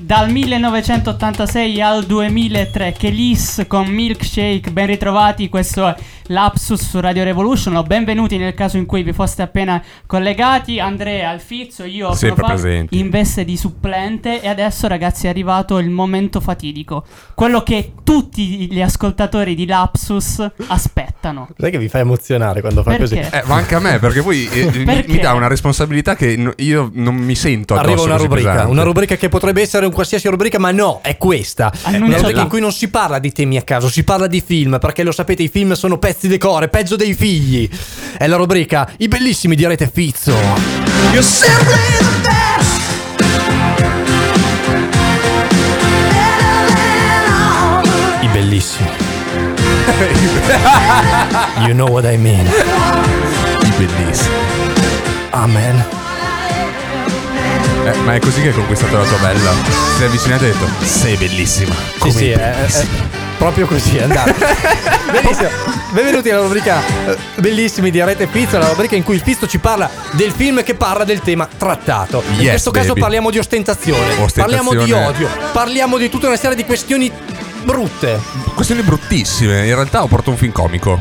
Dal 1986 al 2003, Kelis con Milkshake, ben ritrovati, questo è Lapsus su Radio Revolution, o benvenuti nel caso in cui vi foste appena collegati, Andrea, Alfizzo, io Sempre presenti. in veste di supplente e adesso ragazzi è arrivato il momento fatidico, quello che tutti gli ascoltatori di Lapsus aspettano. Sai che vi fa emozionare quando fa Perché? così? Eh, ma anche a me, perché poi eh, mi- Perché? mi dà una responsabilità che no- io non mi sento Arriva una rubrica, pesante. una rubrica che potrebbe essere un qualsiasi rubrica, ma no, è questa. Annuncia una rubrica in cui non si parla di temi a caso, si parla di film, perché lo sapete, i film sono pezzi di core, peggio dei figli. È la rubrica I bellissimi di Rete Fizzo. I bellissimi. you know what I mean. I bellissimi. Amen. Eh, ma è così che hai conquistato la tua bella. Si è avvicinata e ha detto: Sei bellissima. Sì, Come sì, i è, è- bellissimi." è proprio così è andato. Benissimo. Benvenuti alla rubrica eh, Bellissimi di Rete Pizza, la rubrica in cui il Pizzo ci parla del film che parla del tema trattato. in Yes, questo caso baby. parliamo di ostentazione, parliamo di Ostentazione. odio, parliamo di tutta una serie di questioni brutte. Questioni bruttissime. In realtà ho portato un film comico.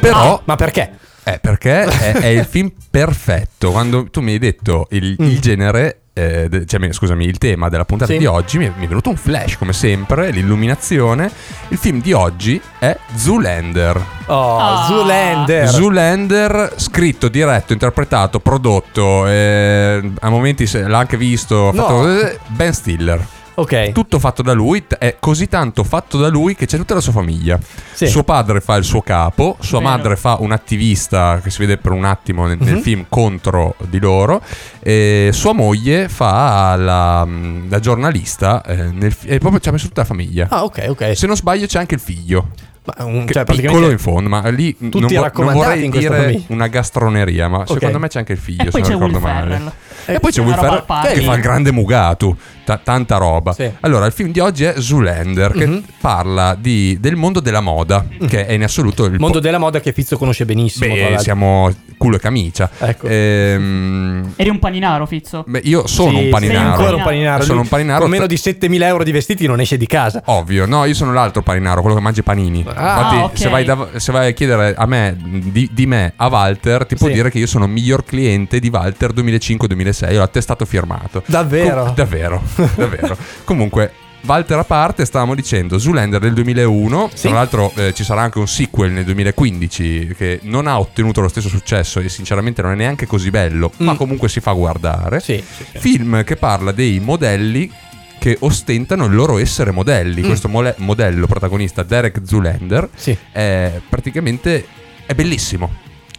Però. Ah, ma perché? Eh, perché è, è il film perfetto. Quando tu mi hai detto il, il genere, eh, de- cioè, mi- scusami, il tema della puntata. Sì. di oggi, mi è, mi è venuto un flash, come sempre, l'illuminazione. Il film di oggi è Zoolander. Oh, Ah. Zoolander. Zoolander, scritto, diretto, interpretato, prodotto, eh, a momenti se- l'ha anche visto, No. fatto, eh, Ben Stiller. Ok. Tutto fatto da lui, è così tanto fatto da lui che c'è tutta la sua famiglia. Sì. Suo padre fa il suo capo, sua Vero. madre fa un attivista che si vede per un attimo nel, nel Mhm. film contro di loro, e sua moglie fa la, la giornalista eh, nel e proprio ci ha messo tutta la famiglia. Ah, ok, ok. Se non sbaglio c'è anche il figlio. Ma un- cioè, piccolo in fondo, ma lì non, tutti vo- non raccomandati vorrei dire famiglia. una gastroneria, ma secondo me c'è anche il figlio, E se non Will ricordo male. Ferrell. E poi c'è Will Ferrell che fa il grande Mugatu, ta- tanta roba. Sì. Allora, il film di oggi è Zoolander, che Mhm. parla di- del mondo della moda, che è in assoluto il mondo po- della moda che Fizzo conosce benissimo. Beh, siamo culo e camicia. Ecco. Ehm, Eri un paninaro, Fizzo. beh, io sono Sì, un paninaro. Ancora un paninaro. Sono un paninaro. Con meno di 7000 euro di vestiti non esce di casa. Ovvio, no, io sono l'altro paninaro, quello che mangia i panini. Ah, Infatti, ok. se, vai da- se vai a chiedere a me di, di me a Walter, ti può Sì. dire che io sono miglior cliente di Walter 2005-2006. Ho l'attestato firmato. Davvero? Com- davvero, davvero. Comunque. Walter a parte, stavamo dicendo Zoolander del 2001. Sì. Tra l'altro, eh, ci sarà anche un sequel nel 2015 che non ha ottenuto lo stesso successo e sinceramente non è neanche così bello, ma Mm. comunque si fa guardare. Sì, sì. Film che parla dei modelli che ostentano il loro essere modelli. Mm. Questo mole- modello protagonista, Derek Zoolander, è praticamente è bellissimo.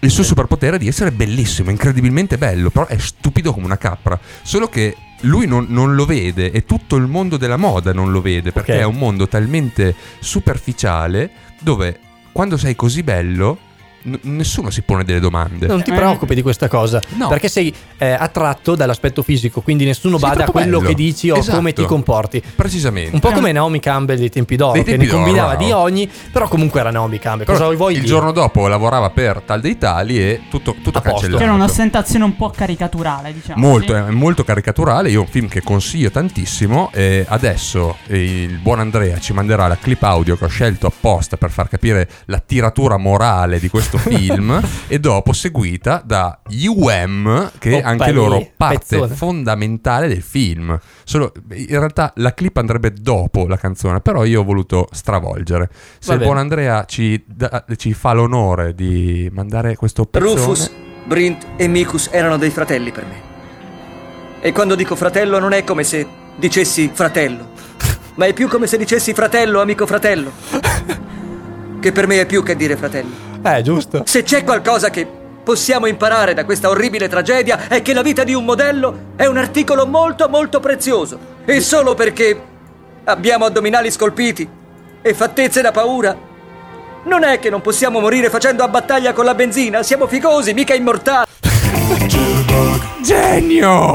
Il suo superpotere è di essere bellissimo, incredibilmente bello, però è stupido come una capra. Solo che lui non, non lo vede e tutto il mondo della moda non lo vede perché Ok. è un mondo talmente superficiale dove quando sei così bello n- nessuno si pone delle domande. Non ti preoccupi di questa cosa, No. perché sei eh, attratto dall'aspetto fisico, quindi nessuno è bada a quello bello. che dici o Esatto. come ti comporti. Precisamente. Un po' come Naomi Campbell dei tempi d'oro, Dei che tempi ne d'oro, combinava bravo. di ogni, però comunque era Naomi Campbell. Però Cosa vuoi il dire? giorno dopo lavorava per tal dei tali e tutto, tutto cancellato. C'era un'ostentazione un po' caricaturale, diciamo. Molto, sì. è molto caricaturale. Io un film che consiglio tantissimo. E adesso eh, il buon Andrea ci manderà la clip audio che ho scelto apposta per far capire la tiratura morale di questo film. e dopo seguita da UM, che Oppa anche lì, loro parte pezzone. fondamentale del film. Solo, in realtà la clip andrebbe dopo la canzone, però io ho voluto stravolgere. Se Va il bene. buon Andrea ci, da- ci fa l'onore di mandare questo pezzone. Rufus, Brint e Mikus erano dei fratelli per me. E quando dico fratello non è come se dicessi fratello, ma è più come se dicessi fratello, amico fratello. Che per me è più che dire fratello. Eh, giusto. Se c'è qualcosa che possiamo imparare da questa orribile tragedia è che la vita di un modello è un articolo molto molto prezioso. E solo perché abbiamo addominali scolpiti e fattezze da paura, non è che non possiamo morire facendo a battaglia con la benzina. Siamo figosi, mica immortali. Genio!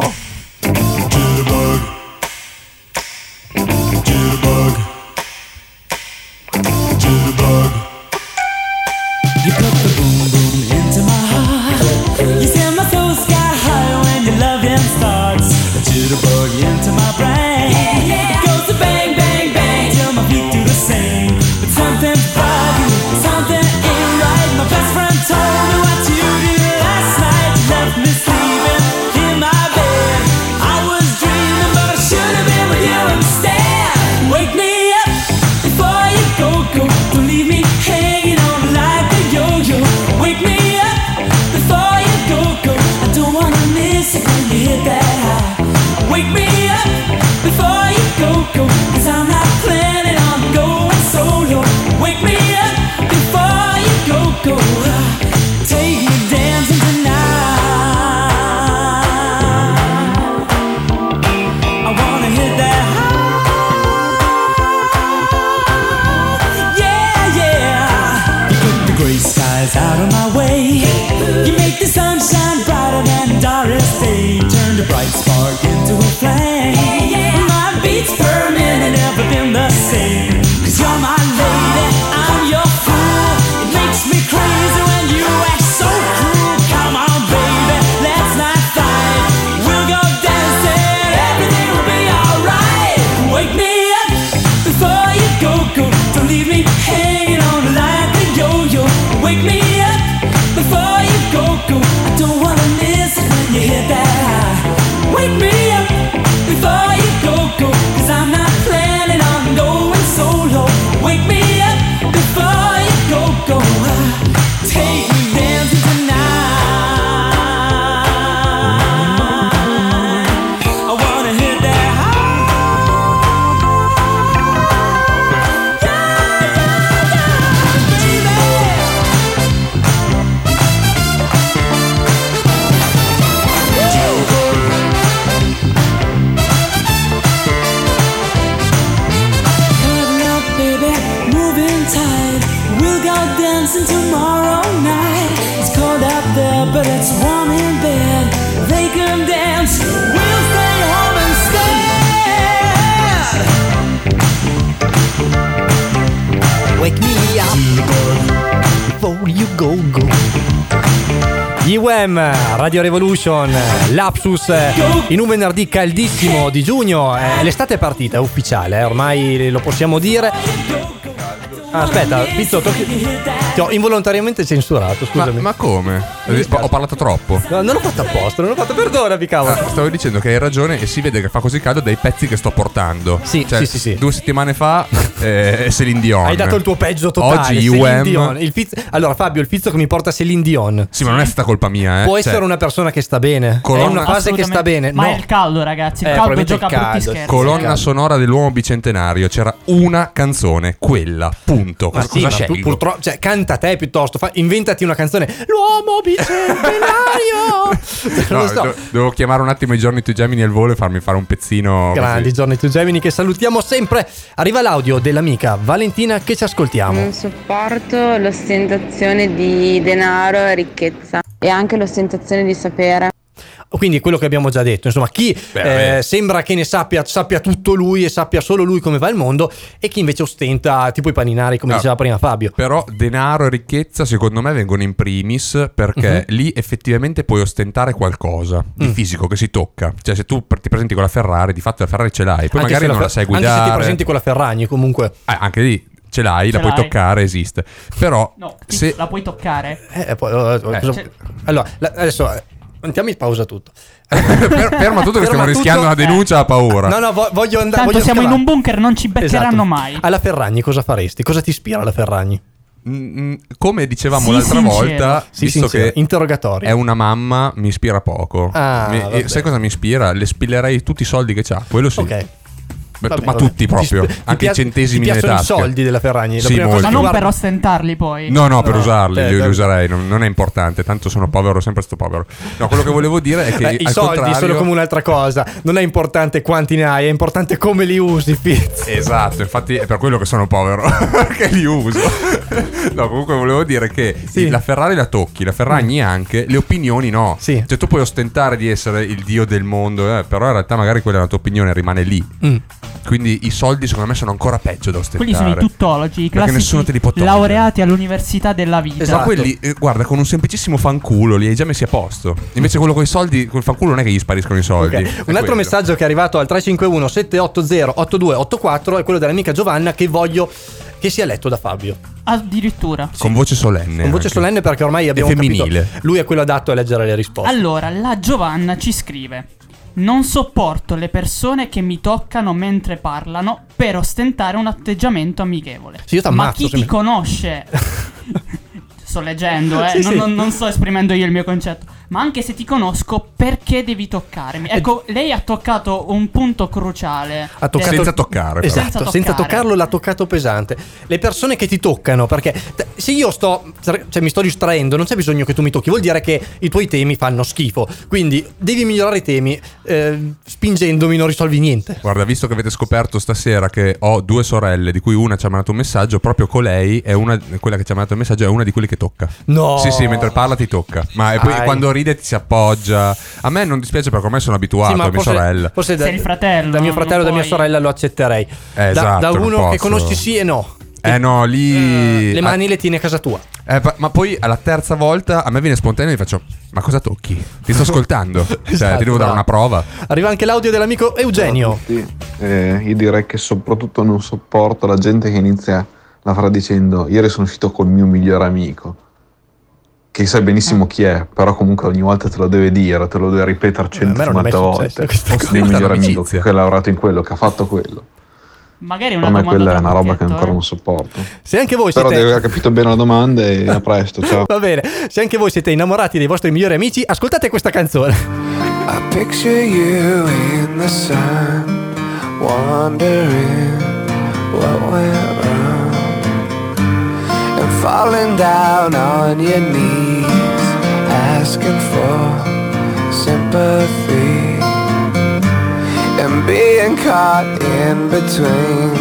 Radio Revolution, Lapsus, eh, in un venerdì caldissimo di giugno, eh, l'estate è partita, è ufficiale, eh, ormai lo possiamo dire. Ah, aspetta, Pizzo, tocchi- ti ho involontariamente censurato, Ma, scusami. ma come? Ho parlato troppo. No, non l'ho fatto apposta, non l'ho fatto, perdonami, cavolo. Ah, stavo dicendo che hai ragione e si vede che fa così caldo dai pezzi che sto portando. Sì, Cioè, sì, sì, sì. Due settimane fa eh, è Celine Dion. Hai dato il tuo peggio totale. Oggi UM. Dion. Il Fiz- Allora, Fabio, il Fizzo che mi porta Celine Dion. Sì, ma non è stata colpa mia, eh. Può Cioè, essere una persona che sta bene. Colonna- È una fase che sta bene. Ma no. è il caldo, ragazzi. Il Eh, caldo gioca il brutti caldo, scherzi. Colonna sonora dell'uomo bicentenario. C'era una canzone, quella, punto. Punto. Ma Cosa, sì, cosa ma tu scelgo? purtroppo, cioè, canta te piuttosto, fa- inventati una canzone. L'uomo bicentenario. No, non lo so. do- devo chiamare un attimo i giorni to Gemini al volo e farmi fare un pezzino. così. Grandi giorni tu Gemini che salutiamo sempre. Arriva l'audio dell'amica Valentina che ci ascoltiamo. Non sopporto l'ostentazione di denaro e ricchezza e anche l'ostentazione di sapere. Quindi quello che abbiamo già detto, insomma, chi Beh, eh, sembra che ne sappia, sappia tutto lui e sappia solo lui come va il mondo e chi invece ostenta tipo i paninari come No. diceva prima Fabio. Però denaro e ricchezza secondo me vengono in primis perché Mhm. lì effettivamente puoi ostentare qualcosa di Mm. fisico che si tocca. Cioè se tu ti presenti con la Ferrari, di fatto la Ferrari ce l'hai, poi Anche magari se non la la sai Fer- Anche guidare. se ti presenti con la Ferragni comunque. Eh, anche lì ce l'hai, Ce la puoi l'hai. toccare, esiste. Però No, se la puoi toccare? Eh, poi, eh, cosa- cioè- Allora, la- adesso mettiamo in pausa tutto. fer- ferma tutto che stiamo Ferma rischiando una denuncia a paura. No, no, vo- voglio andare. Tanto voglio siamo in scavare. un bunker, non ci beccheranno Esatto. mai. Alla Ferragni cosa faresti? Cosa ti ispira alla Ferragni? Mm, come dicevamo Sii l'altra sincero. volta, Sii visto sincero. che Interrogatorio. è una mamma, mi ispira poco. Ah, Mi- e sai cosa mi ispira? Le spillerei tutti i soldi che c'ha, quello sì. Ok. Vabbè, ma vabbè. tutti Ti proprio, ti anche i centesimi nelle piacciono i tasche. soldi della Ferragni? La Sì. Ma non per ostentarli poi. No, no, per No, usarli, eh, li, li userei, non, non è importante, tanto sono povero, sempre sto povero. No, quello che volevo dire è che Beh, I soldi contrario... sono come un'altra cosa. Non è importante quanti ne hai, è importante come li usi, Fizz. Esatto, infatti è per quello che sono povero, che li uso. No, comunque volevo dire che Sì. la Ferrari la tocchi, la Ferragni anche, le opinioni no. Sì. Cioè tu puoi ostentare di essere il dio del mondo, eh, però in realtà magari quella è la tua opinione, rimane lì. Mm. Quindi i soldi secondo me sono ancora peggio da ostentare. Quelli sono i tuttologi, i classici laureati all'università della vita. Esatto. Ma quelli, eh, guarda, con un semplicissimo fanculo li hai già messi a posto. Invece quello con i soldi, col fanculo non è che gli spariscono i soldi. Ok. È Un altro quello. messaggio che è arrivato al 351 780 8284 è quello dell'amica Giovanna che voglio che sia letto da Fabio. Addirittura. Con voce solenne. Con voce anche. solenne perché ormai abbiamo femminile. capito lui è quello adatto a leggere le risposte. Allora, la Giovanna ci scrive: Non sopporto le persone che mi toccano mentre parlano per ostentare un atteggiamento amichevole. Sì, Ma chi ti mi- conosce? sto leggendo, eh. Sì, non, sì. non sto esprimendo io il mio concetto. Ma anche se ti conosco, perché devi toccarmi? Ecco, lei ha toccato un punto cruciale. Ha toccato- Senza toccare. Esatto, senza, toccare. toccarlo l'ha toccato pesante. Le persone che ti toccano, perché t- se io sto, cioè mi sto distraendo, non c'è bisogno che tu mi tocchi, vuol dire che i tuoi temi fanno schifo. Quindi devi migliorare i temi, eh, spingendomi non risolvi niente. Guarda, visto che avete scoperto stasera che ho due sorelle, di cui una ci ha mandato un messaggio, proprio colei è una, quella che ci ha mandato il messaggio è una di quelle che tocca. No. Sì, sì, mentre parla ti tocca. Ma e poi Dai. Quando ride ti si appoggia. A me non dispiace perché ormai sono abituato Sì, a mia forse, sorella. forse da, Sei il fratello, da mio fratello e da mia sorella lo accetterei. Eh, da, esatto, da non uno che conosci sì e no. Eh no, lì. Le mani le tieni a casa tua. Eh, ma poi alla terza volta a me viene spontaneo e gli faccio: Ma cosa tocchi? Ti sto ascoltando. cioè, Esatto, ti devo dare bravo. una prova. Arriva anche l'audio dell'amico Eugenio. Eh, io direi che soprattutto non sopporto la gente che inizia la frase dicendo ieri sono uscito col mio migliore amico. Che sai benissimo chi è, però comunque ogni volta te lo deve dire, te lo deve ripetere Eh, a me non è mai 150 successo volte. Il mio migliore amico che ha lavorato in quello, che ha fatto quello. Magari una Per me domanda quella è una roba che ancora eh. non sopporto. Se anche voi Però siete. devi aver capito bene la domanda e a presto, ciao. Va bene, se anche voi siete innamorati dei vostri migliori amici, ascoltate questa canzone. I picture you in the sun, wondering what went wrong, and falling down on your knees, asking for sympathy, and being caught in between.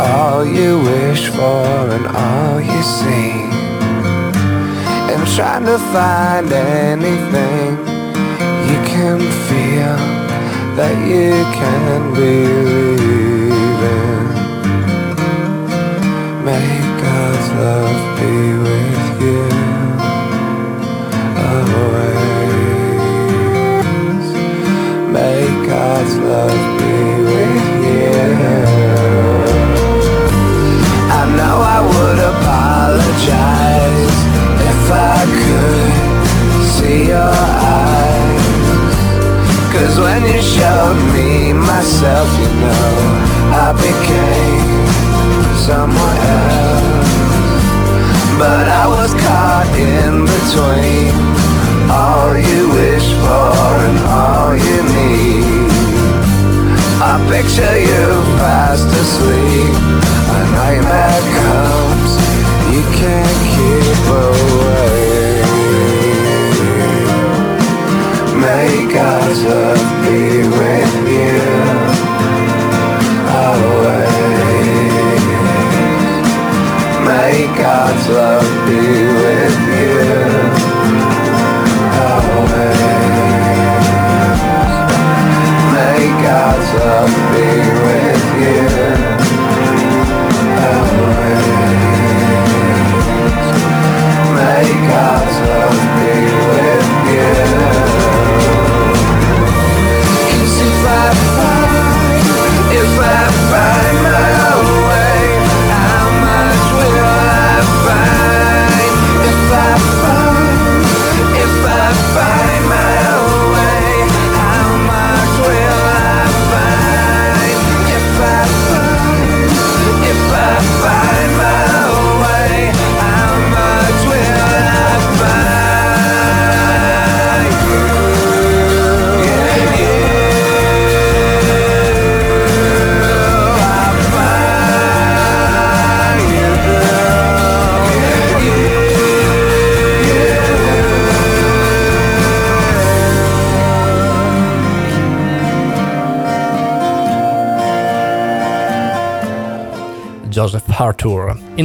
All you wish for and all you see, and trying to find anything you can feel that you can believe in. May God's love be with you God's love be with you. I know I would apologize if I could see your eyes. Cause when you showed me myself, you know, I became someone else. But I was caught in between all you wish for and all you need. I picture you fast asleep, a nightmare comes.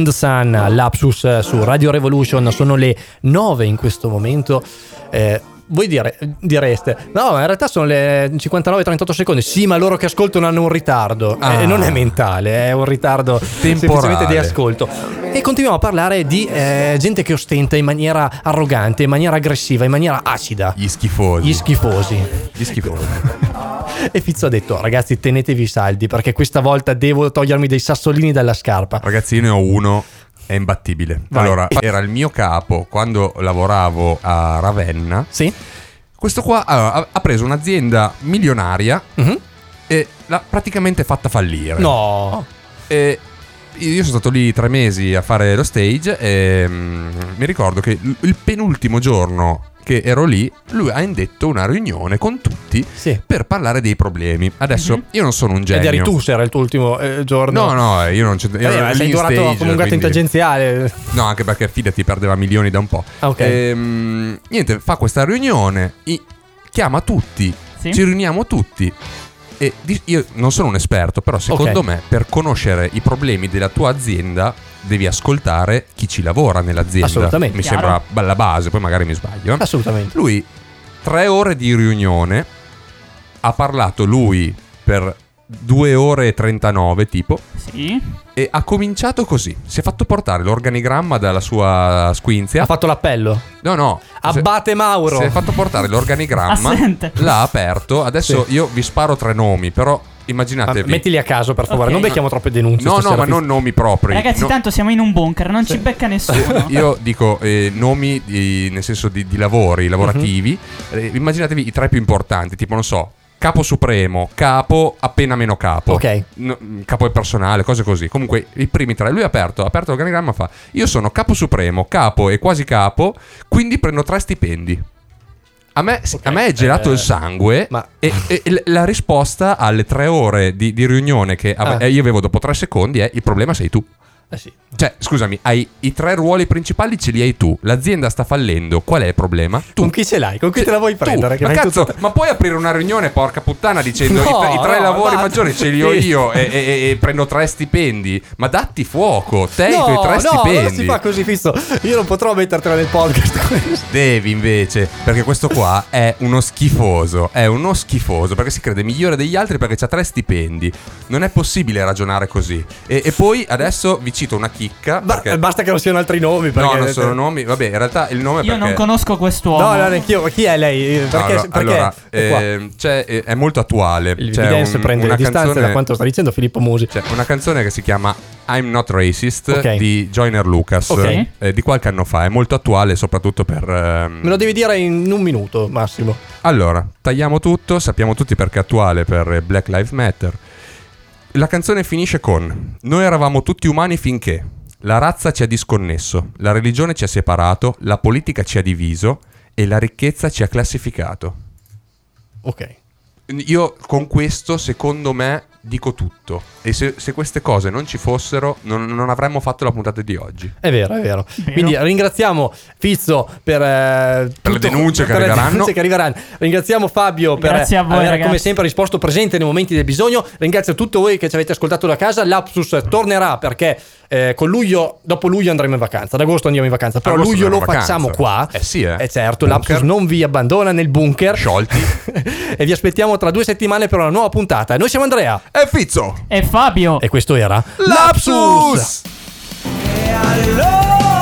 In the Sun, lapsus eh, su Radio Revolution, sono le 9 in questo momento. Eh, voi dire- direste, no, ma in realtà sono le 59-38 secondi. Sì, ma loro che ascoltano hanno un ritardo. Ah. Eh, non è mentale, è un ritardo semplicemente di ascolto. E continuiamo a parlare di eh, gente che ostenta in maniera arrogante, in maniera aggressiva, in maniera acida. Gli schifosi. Gli schifosi. Gli schifosi. E Fizzo ha detto, ragazzi, tenetevi saldi perché questa volta devo togliermi dei sassolini dalla scarpa. Ragazzi, io ne ho uno. È imbattibile. Vai. Allora, era il mio capo quando lavoravo a Ravenna. Sì. Questo qua allora, ha, preso un'azienda milionaria e l'ha praticamente fatta fallire. No. E io sono stato lì tre mesi a fare lo stage e mm, mi ricordo che il penultimo giorno che ero lì, lui ha indetto una riunione con tutti per parlare dei problemi. Adesso io non sono un genio. Ed eri tu se era il tuo ultimo eh, giorno. No, no, io non c'entro. Eh, sei durato stage, come un gatto quindi- intangenziale. No, anche perché fidati, perdeva milioni da un po'. Ah, ok. Ehm, niente, fa questa riunione, chiama tutti, Sì. ci riuniamo tutti. E io non sono un esperto, però secondo Ok. me per conoscere i problemi della tua azienda devi ascoltare chi ci lavora nell'azienda. Assolutamente. Mi Chiaro. sembra la base, poi magari mi sbaglio. eh. Assolutamente. Lui, tre ore di riunione, ha parlato lui per due ore e 39 tipo. Sì. E ha cominciato così. Si è fatto portare l'organigramma dalla sua squinzia. Ha fatto l'appello. No, no. Abate Mauro. Si è fatto portare l'organigramma. Assente. L'ha aperto. Adesso Sì. io vi sparo tre nomi, però Ah, immaginatevi. mettili a caso, per favore. Ok. Non becchiamo troppe denunce. No, no, ma non nomi propri. Ragazzi, No, tanto siamo in un bunker, non ci becca nessuno. Io dico eh, nomi di- nel senso di, di lavori lavorativi. Mhm. Eh, immaginatevi i tre più importanti, tipo, non so, capo supremo, capo appena meno capo. Ok. No, mm, capo del personale, cose così. Comunque, i primi tre. Lui ha aperto, ha aperto l'organigramma fa: Io sono capo supremo, capo e quasi capo, quindi prendo tre stipendi. A me, a me è gelato eh, il sangue e, e l- la risposta alle tre ore di, di riunione che ave- Ah. io avevo dopo tre secondi è il problema sei tu. Eh sì. Cioè, scusami, hai i tre ruoli principali ce li hai tu. L'azienda sta fallendo. Qual è il problema? Tu. Con chi ce l'hai? Con chi te la vuoi Tu. prendere? Che Ma cazzo, tutto- ma puoi aprire una riunione, porca puttana, dicendo No, i, tre- i tre no, lavori basta. maggiori ce li ho io e, e- e prendo tre stipendi. Ma datti fuoco, te e i No, tuoi tre no, stipendi. non si fa così, Fizzo. Io non potrò mettertela nel podcast. Devi invece, perché questo qua è uno schifoso, è uno schifoso perché si crede migliore degli altri perché ha tre stipendi. Non è possibile ragionare così. E, e poi adesso vi cito una chicca. perché... Basta che non siano altri nomi. Perché No, non sono nomi. Vabbè, in realtà il nome Io perché... non conosco quest'uomo. No, no, neanch'io. Chi è lei? Perché, Allora, perché allora, ehm, c'è- è, è molto attuale. Il C'è Evidence un- prende una le distanze canzone- da quanto sta dicendo Filippo Musi. C'è una canzone che si chiama I'm Not Racist Ok. di Joyner Lucas Ok. eh, di qualche anno fa. È molto attuale, soprattutto per. ehm, Me lo devi dire in un minuto, Massimo. Allora, tagliamo tutto, sappiamo tutti perché è attuale per Black Lives Matter. La canzone finisce con: Noi eravamo tutti umani finché la razza ci ha disconnesso, la religione ci ha separato, la politica ci ha diviso e la ricchezza ci ha classificato. Ok. io con questo, secondo me, dico tutto. E se, se queste cose non ci fossero, non, non avremmo fatto la puntata di oggi. È vero, è vero. Quindi ringraziamo Fizzo per, eh, Per le denunce che per le arriveranno. denunce che arriveranno. Ringraziamo Fabio per Grazie a voi, aver ragazzi. come sempre risposto presente nei momenti del bisogno. Ringrazio tutti voi che ci avete ascoltato da casa. L'Apsus tornerà perché eh, con luglio, dopo luglio andremo in vacanza. Ad agosto andiamo in vacanza. Però Agosto luglio lo facciamo qua. Eh sì, eh. Eh certo, Bunker. l'Apsus non vi abbandona nel bunker. Sciolti. e vi aspettiamo tra due settimane per una nuova puntata. Noi siamo Andrea. E Fizzo. E Fabio. E questo era Lapsus! E allora